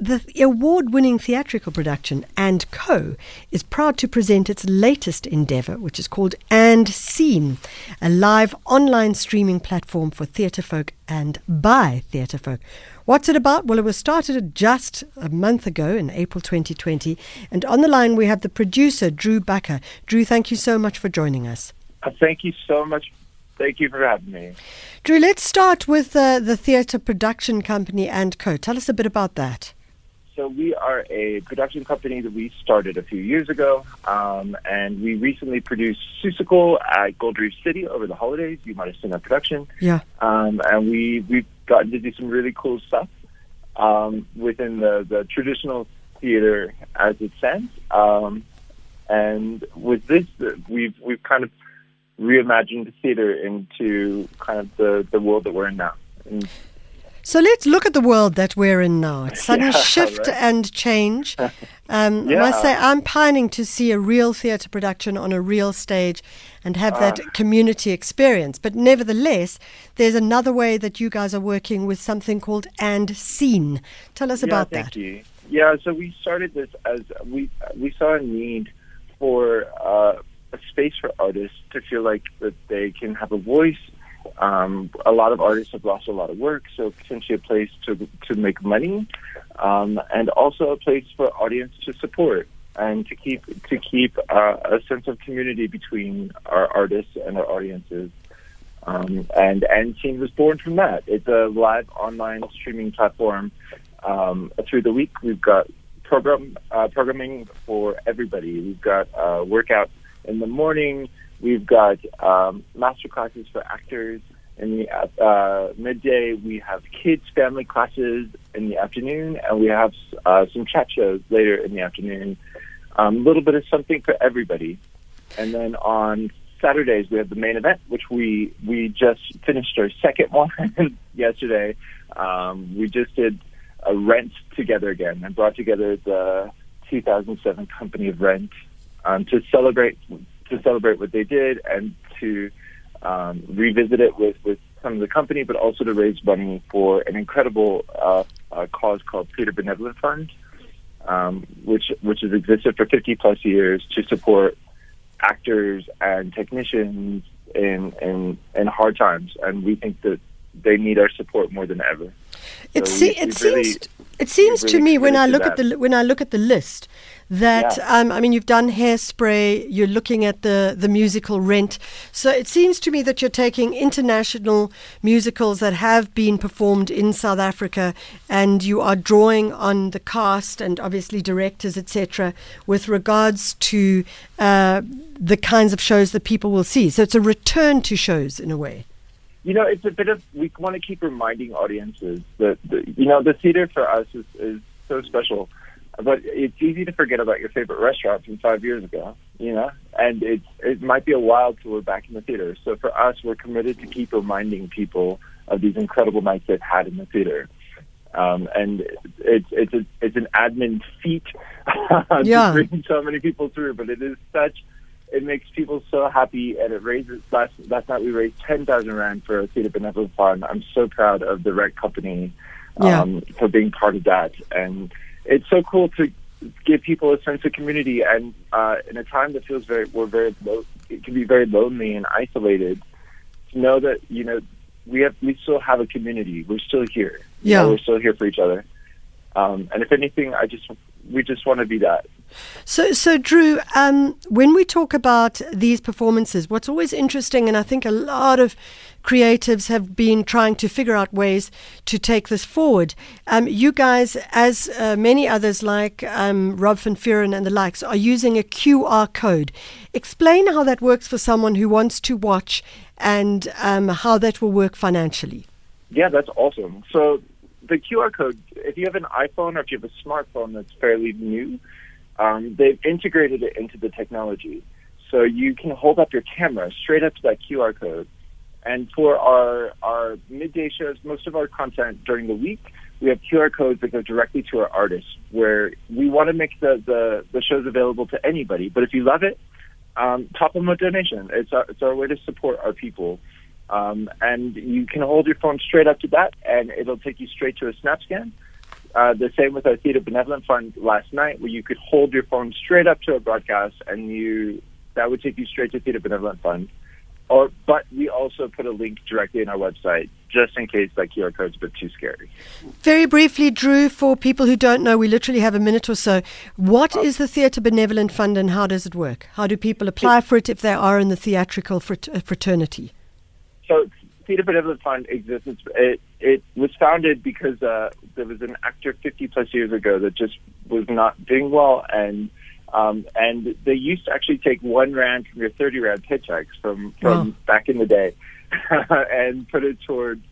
The award winning theatrical production And Co. is proud to present its latest endeavour, which is called And Scene, a live online streaming platform for theatre folk and by theatre folk. What's it about? Well, it was started just a month ago in April 2020. And on the line, we have the producer, Drew Bakker. Drew, thank you so much for joining us. Uh, thank you so much. Thank you for having me. Drew, let's start with uh, the theatre production company And Co. Tell us a bit about that. So we are a production company that we started a few years ago, um, and we recently produced Seussical at Gold Reef City over the holidays. You might have seen that production. Yeah. Um, and we we've gotten to do some really cool stuff um, within the, the traditional theater as it stands. Um, and with this, we've we've kind of reimagined the theater into kind of the, the world that we're in now. And so let's look at the world that we're in now. It's sudden Yeah, shift right. and change. Um, I must say, I'm pining to see a real theatre production on a real stage and have that Ah. community experience. But nevertheless, there's another way that you guys are working with something called And Scene. Tell us yeah, about thank that. you. Yeah, so we started this as we we saw a need for uh, a space for artists to feel like that they can have a voice. Um, a lot of artists have lost a lot of work, so potentially a place to to make money, um, and also a place for audience to support and to keep to keep uh, a sense of community between our artists and our audiences. Um, and and Scene was born from that. It's a live online streaming platform. Um, through the week, we've got program uh, programming for everybody. We've got uh, in the morning. We've got um, master classes for actors in the uh, midday. We have kids family classes in the afternoon, and we have uh, some chat shows later in the afternoon. A um, little bit of something for everybody. And then on Saturdays we have the main event, which we we just finished our second one yesterday. Um, we just did a Rent together again and brought together the 2007 company of Rent um, to celebrate to celebrate what they did and to um, revisit it with with some of the company, but also to raise money for an incredible uh, uh, cause called Theatre Benevolent Fund, um, which which has existed for 50 plus years to support actors and technicians in in in hard times, and we think that they need our support more than ever. It, So se- we- it we've seems it seems we've to me when I look to at the when I look at the list that Yeah. um, I mean you've done hairspray, you're looking at the the musical Rent. So it seems to me that you're taking international musicals that have been performed in South Africa and you are drawing on the cast and obviously directors etc. with regards to uh, the kinds of shows that people will see. So it's a return to shows in a way. You know, it's a bit of we want to keep reminding audiences that the, you know the theater for us is, is so special, but it's easy to forget about your favorite restaurant from five years ago. You know, and it's it might be a while till we're back in the theater. So for us, we're committed to keep reminding people of these incredible nights they've had in the theater. Um, and it's it's a, it's an admin feat Yeah. to bring so many people through, but it is such it makes people so happy and it raises last last night we raised ten thousand rand for a theater benevolent fund. I'm so proud of the Rent company Yeah. um, for being part of that. And it's so cool to give people a sense of community and uh, in a time that feels very we're very lo- it can be very lonely and isolated to know that, you know, we have we still have a community. We're still here. You Yeah. know, we're still here for each other. Um, and if anything I just we just want to be that. So, so Drew, um, when we talk about these performances, what's always interesting, and I think a lot of creatives have been trying to figure out ways to take this forward. Um, you guys, as uh, many others like um, Rob van Vuuren and the likes, are using a QR code. Explain how that works for someone who wants to watch and um, how that will work financially. Yeah, that's awesome. So the QR code, if you have an iPhone or if you have a smartphone that's fairly new, um, they've integrated it into the technology. So you can hold up your camera straight up to that QR code. And for our, our midday shows, most of our content during the week, we have QR codes that go directly to our artists where we want to make the, the, the shows available to anybody. But if you love it, um, top them a donation. It's our, it's our way to support our people. Um, and you can hold your phone straight up to that, and it'll take you straight to a SnapScan. Uh, the same with our Theatre Benevolent Fund last night, where you could hold your phone straight up to a broadcast, and you that would take you straight to Theatre Benevolent Fund. Or, but we also put a link directly in our website, just in case that QR code's a bit too scary. Very briefly, Drew, for people who don't know, we literally have a minute or so. What is the Theatre Benevolent Fund, and how does it work? How do people apply for it if they are in the theatrical fraternity? So Theatre Benevolent Fund exists. It, it was founded because uh, there was an actor 50 plus years ago that just was not doing well, and um, and they used to actually take one rand from your 30 rand paychecks from from wow. back in the day, and put it towards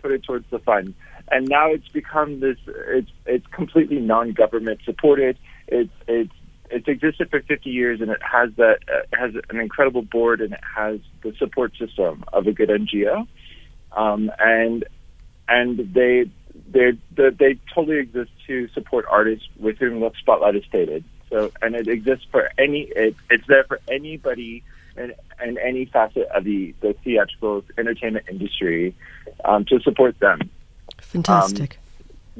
put it towards the fund. And now it's become this. It's it's completely non-government supported. It's it's it's existed for 50 years and it has that uh, has an incredible board and it has the support system of a good NGO um, and and they they they totally exist to support artists with whom the spotlight is stated. So and it exists for any it, it's there for anybody and in any facet of the the theatrical entertainment industry um, to support them. Fantastic. Um,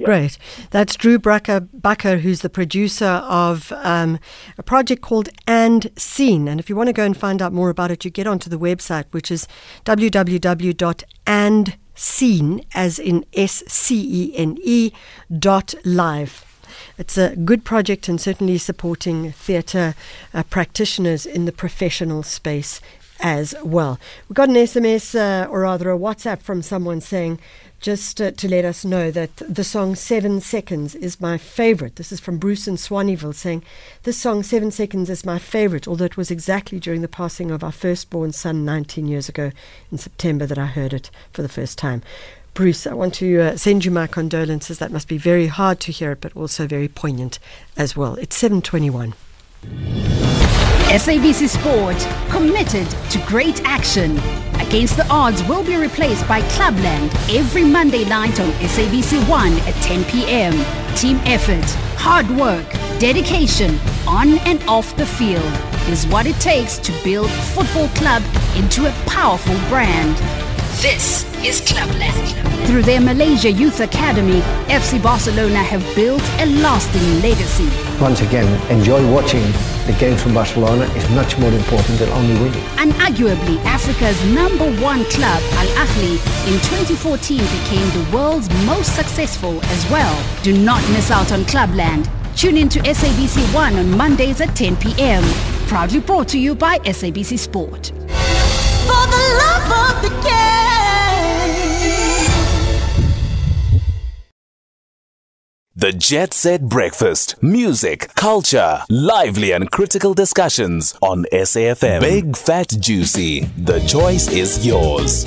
Great. That's Drew Bakker, who's the producer of um, a project called And Scene. And if you want to go and find out more about it, you get onto the website, which is www.andscene, as in S C E N E, dot live. It's a good project and certainly supporting theatre uh, practitioners in the professional space as well. We got an SMS, uh, or rather a WhatsApp from someone saying, just uh, to let us know that the song Seven Seconds is my favorite. This is from Bruce in Swaneville saying, This song, Seven Seconds, is my favorite, although it was exactly during the passing of our firstborn son 19 years ago in September that I heard it for the first time. Bruce, I want to uh, send you my condolences. That must be very hard to hear it, but also very poignant as well. It's 721. SABC Sport, committed to great action. Against the Odds will be replaced by Clubland every Monday night on SABC 1 at 10 p.m. Team effort, hard work, dedication on and off the field is what it takes to build football club into a powerful brand. This is Clubland. Through their Malaysia Youth Academy, FC Barcelona have built a lasting legacy. Once again, enjoy watching the games from Barcelona is much more important than only winning. And arguably Africa's number one club, Al Ahly, in 2014 became the world's most successful as well. Do not miss out on Clubland. Tune in to SABC 1 on Mondays at 10 p.m. Proudly brought to you by SABC Sport. The Jet Set Breakfast. Music, culture, lively and critical discussions on SAFM. Big Fat Juicy. The choice is yours.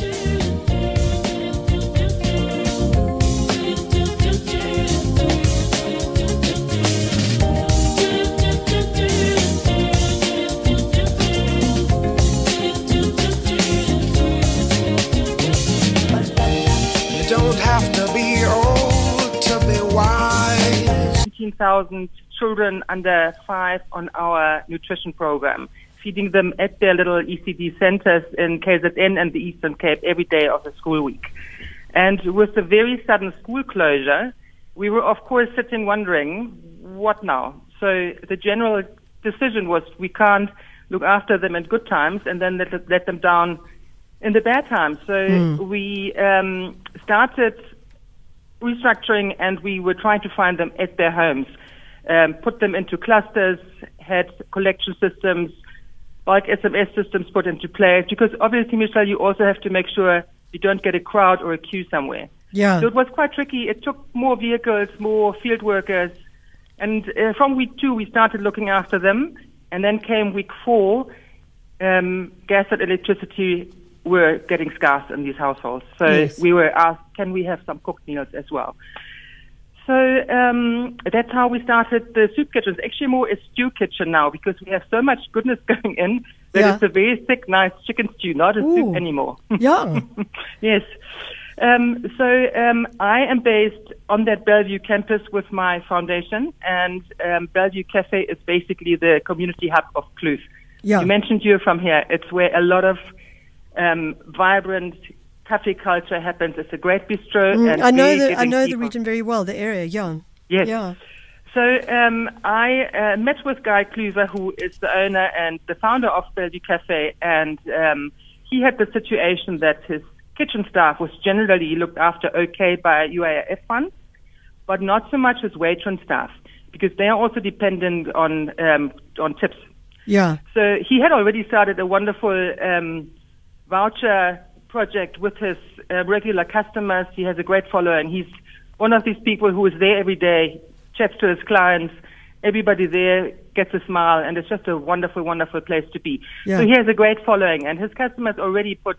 Thousand children under five on our nutrition program, feeding them at their little ECD centers in KZN and the Eastern Cape every day of the school week. And with the very sudden school closure, we were of course sitting wondering, what now? So the general decision was we can't look after them in good times and then let, let them down in the bad times. So mm. we um, started restructuring and we were trying to find them at their homes, um, put them into clusters, had collection systems, like SMS systems put into place, because obviously, Michelle, you also have to make sure you don't get a crowd or a queue somewhere. Yeah. So it was quite tricky. It took more vehicles, more field workers. And uh, from week two, we started looking after them. And then came week four. Um, gas and electricity were getting scarce in these households. So yes. we were asked, can we have some cooked meals as well? So um, that's how we started the soup kitchen. It's actually more a stew kitchen now because we have so much goodness going in that yeah. it's a very thick, nice chicken stew, not a Ooh. soup anymore. Yeah. yes. Um, so um, I am based on that Bellevue campus with my foundation, and um, Bellevue Cafe is basically the community hub of Kloof. Yeah. You mentioned you're from here. It's where a lot of um, vibrant cafe culture happens. It's a great bistro. Mm, I know the I know the region very well, the area. Yeah. Yes. Yeah. So um, I uh, met with Guy Kluver, who is the owner and the founder of Bellevue Cafe, and um, he had the situation that his kitchen staff was generally looked after okay by UIF funds, but not so much his waitress staff because they are also dependent on um, on tips. Yeah. So he had already started a wonderful um, voucher project with his uh, regular customers. He has a great following. He's one of these people who is there every day, chats to his clients. Everybody there gets a smile, and it's just a wonderful, wonderful place to be. Yeah. So he has a great following, and his customers already put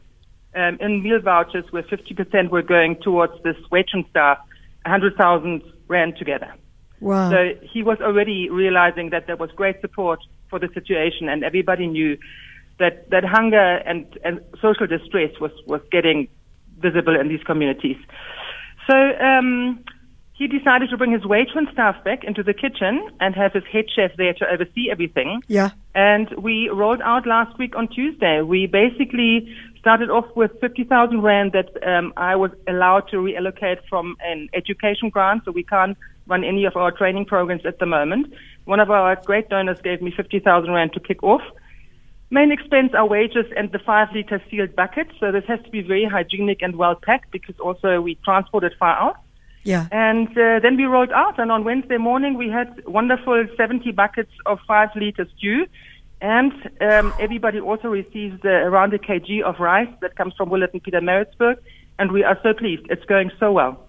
um, in meal vouchers where 50% were going towards this waitress staff, 100,000 rand together. Wow. So he was already realizing that there was great support for the situation, and everybody knew that, that hunger and, and social distress was, was getting visible in these communities. So um, he decided to bring his waitress staff back into the kitchen and have his head chef there to oversee everything. yeah. And we rolled out last week on Tuesday. We basically started off with 50,000 Rand that um, I was allowed to reallocate from an education grant, so we can't run any of our training programs at the moment. One of our great donors gave me 50,000 Rand to kick off. Main expense are wages and the five liter sealed bucket, so this has to be very hygienic and well packed because also we transport it far out. Yeah. And uh, then we rolled out, and on Wednesday morning we had wonderful 70 buckets of five liters stew. And um, everybody also receives uh, around a kg of rice that comes from Willett and Pietermaritzburg. And we are so pleased. It's going so well.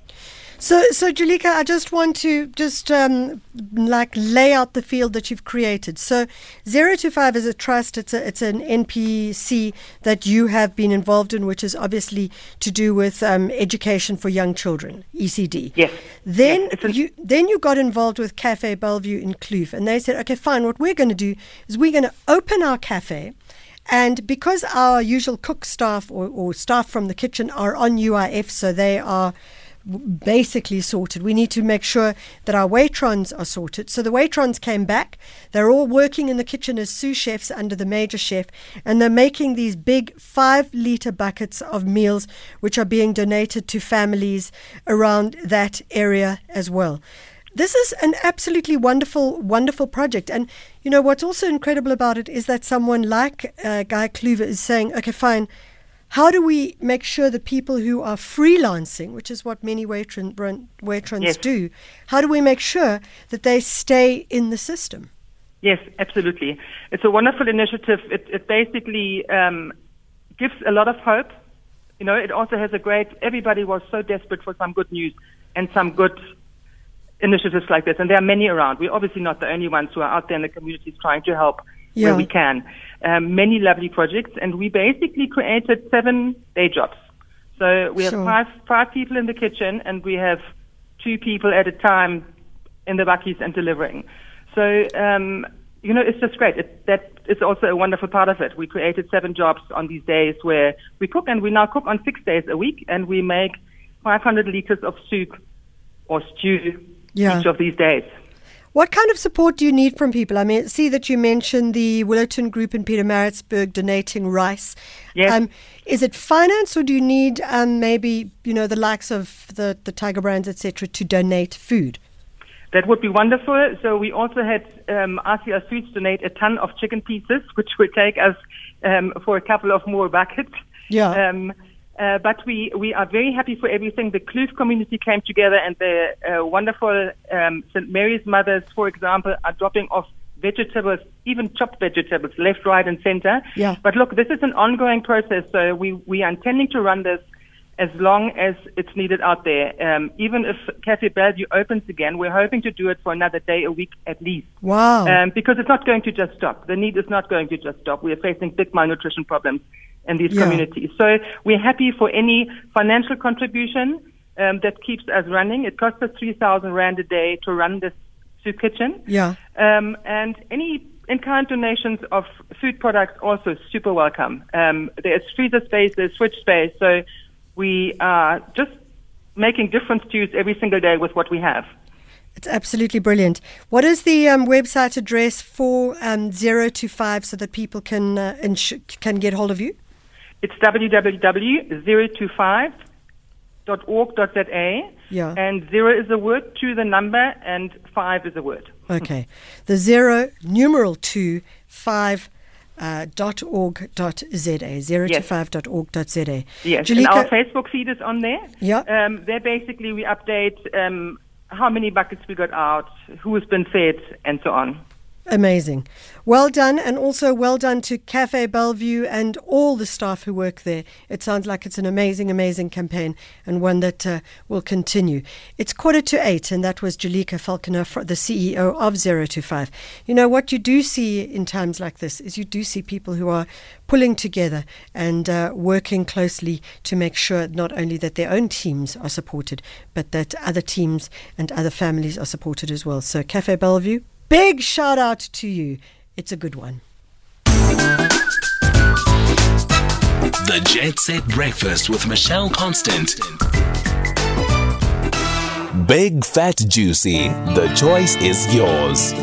So, so Julika, I just want to just um, like lay out the field that you've created. So, zero to five is a trust. It's a it's an NPC that you have been involved in, which is obviously to do with um, education for young children, ECD. Yes. Then Yes, you then you got involved with Cafe Bellevue in Kloof, and they said, okay, fine. What we're going to do is we're going to open our cafe. And because our usual cook staff or, or staff from the kitchen are on UIF, so they are basically sorted. We need to make sure that our waitrons are sorted. So the waitrons came back. They're all working in the kitchen as sous chefs under the major chef, and they're making these big five liter buckets of meals, which are being donated to families around that area as well. This is an absolutely wonderful, wonderful project. And, you know, what's also incredible about it is that someone like uh, Guy Kluver is saying, okay, fine, how do we make sure that people who are freelancing, which is what many waitron, waitrons Yes. do, how do we make sure that they stay in the system? Yes, absolutely. It's a wonderful initiative. It, it basically um, gives a lot of hope. You know, it also has a great. Everybody was so desperate for some good news and some good initiatives like this, and there are many around. We're obviously not the only ones who are out there in the communities trying to help Yeah. where we can. Um, many lovely projects, and we basically created seven day jobs. So we have Sure. five five people in the kitchen, and we have two people at a time in the buckies and delivering. So um, you know, it's just great. It, that is also a wonderful part of it. We created seven jobs on these days where we cook, and we now cook on six days a week, and we make 500 liters of soup or stew Yeah. each of these days. What kind of support do you need from people? I mean, see that you mentioned the Willowton Group in Pietermaritzburg donating rice. Yes. Um, is it finance, or do you need um, maybe you know the likes of the the Tiger Brands, etc., to donate food? That would be wonderful. So we also had um, RCL Foods donate a ton of chicken pieces, which would take us um, for a couple of more buckets. Yeah. Um, uh, but we, we are very happy for everything. The Kloof community came together, and the uh, wonderful um, St. Mary's mothers, for example, are dropping off vegetables, even chopped vegetables, left, right, and center. Yeah. But look, this is an ongoing process, so we, we are intending to run this as long as it's needed out there. Um, even if Cafe Bellevue opens again, we're hoping to do it for another day a week at least. Wow. Um, because it's not going to just stop. The need is not going to just stop. We are facing big malnutrition problems in these Yeah. communities. So we're happy for any financial contribution um, that keeps us running. It costs us 3,000 Rand a day to run this soup kitchen. yeah. Um, and any in-kind donations of food products also super welcome. Um, there's freezer space, there's fridge space, so we are just making different stews every single day with what we have. It's absolutely brilliant. What is the um, website address for um, zero to five so that people can uh, ins- can get hold of you? It's www.025.org.za. Yeah. And zero is a word, two the number, and five is a word. Okay. The zero numeral two five uh, dot org dot za zero Yes. five dot org dot za. Yes, and our Facebook feed is on there. Yeah. Um, there basically we update um, how many buckets we got out, who has been fed, and so on. Amazing. Well done, and also well done to Cafe Bellevue and all the staff who work there. It sounds like it's an amazing, amazing campaign and one that uh, will continue. It's quarter to eight, and that was Julika Falconer, the CEO of Zero to Five. You know, what you do see in times like this is you do see people who are pulling together and uh, working closely to make sure not only that their own teams are supported, but that other teams and other families are supported as well. So, Cafe Bellevue, big shout out to you. It's a good one. The Jet Set Breakfast with Michelle Constant. Big Fat Juicy. The choice is yours.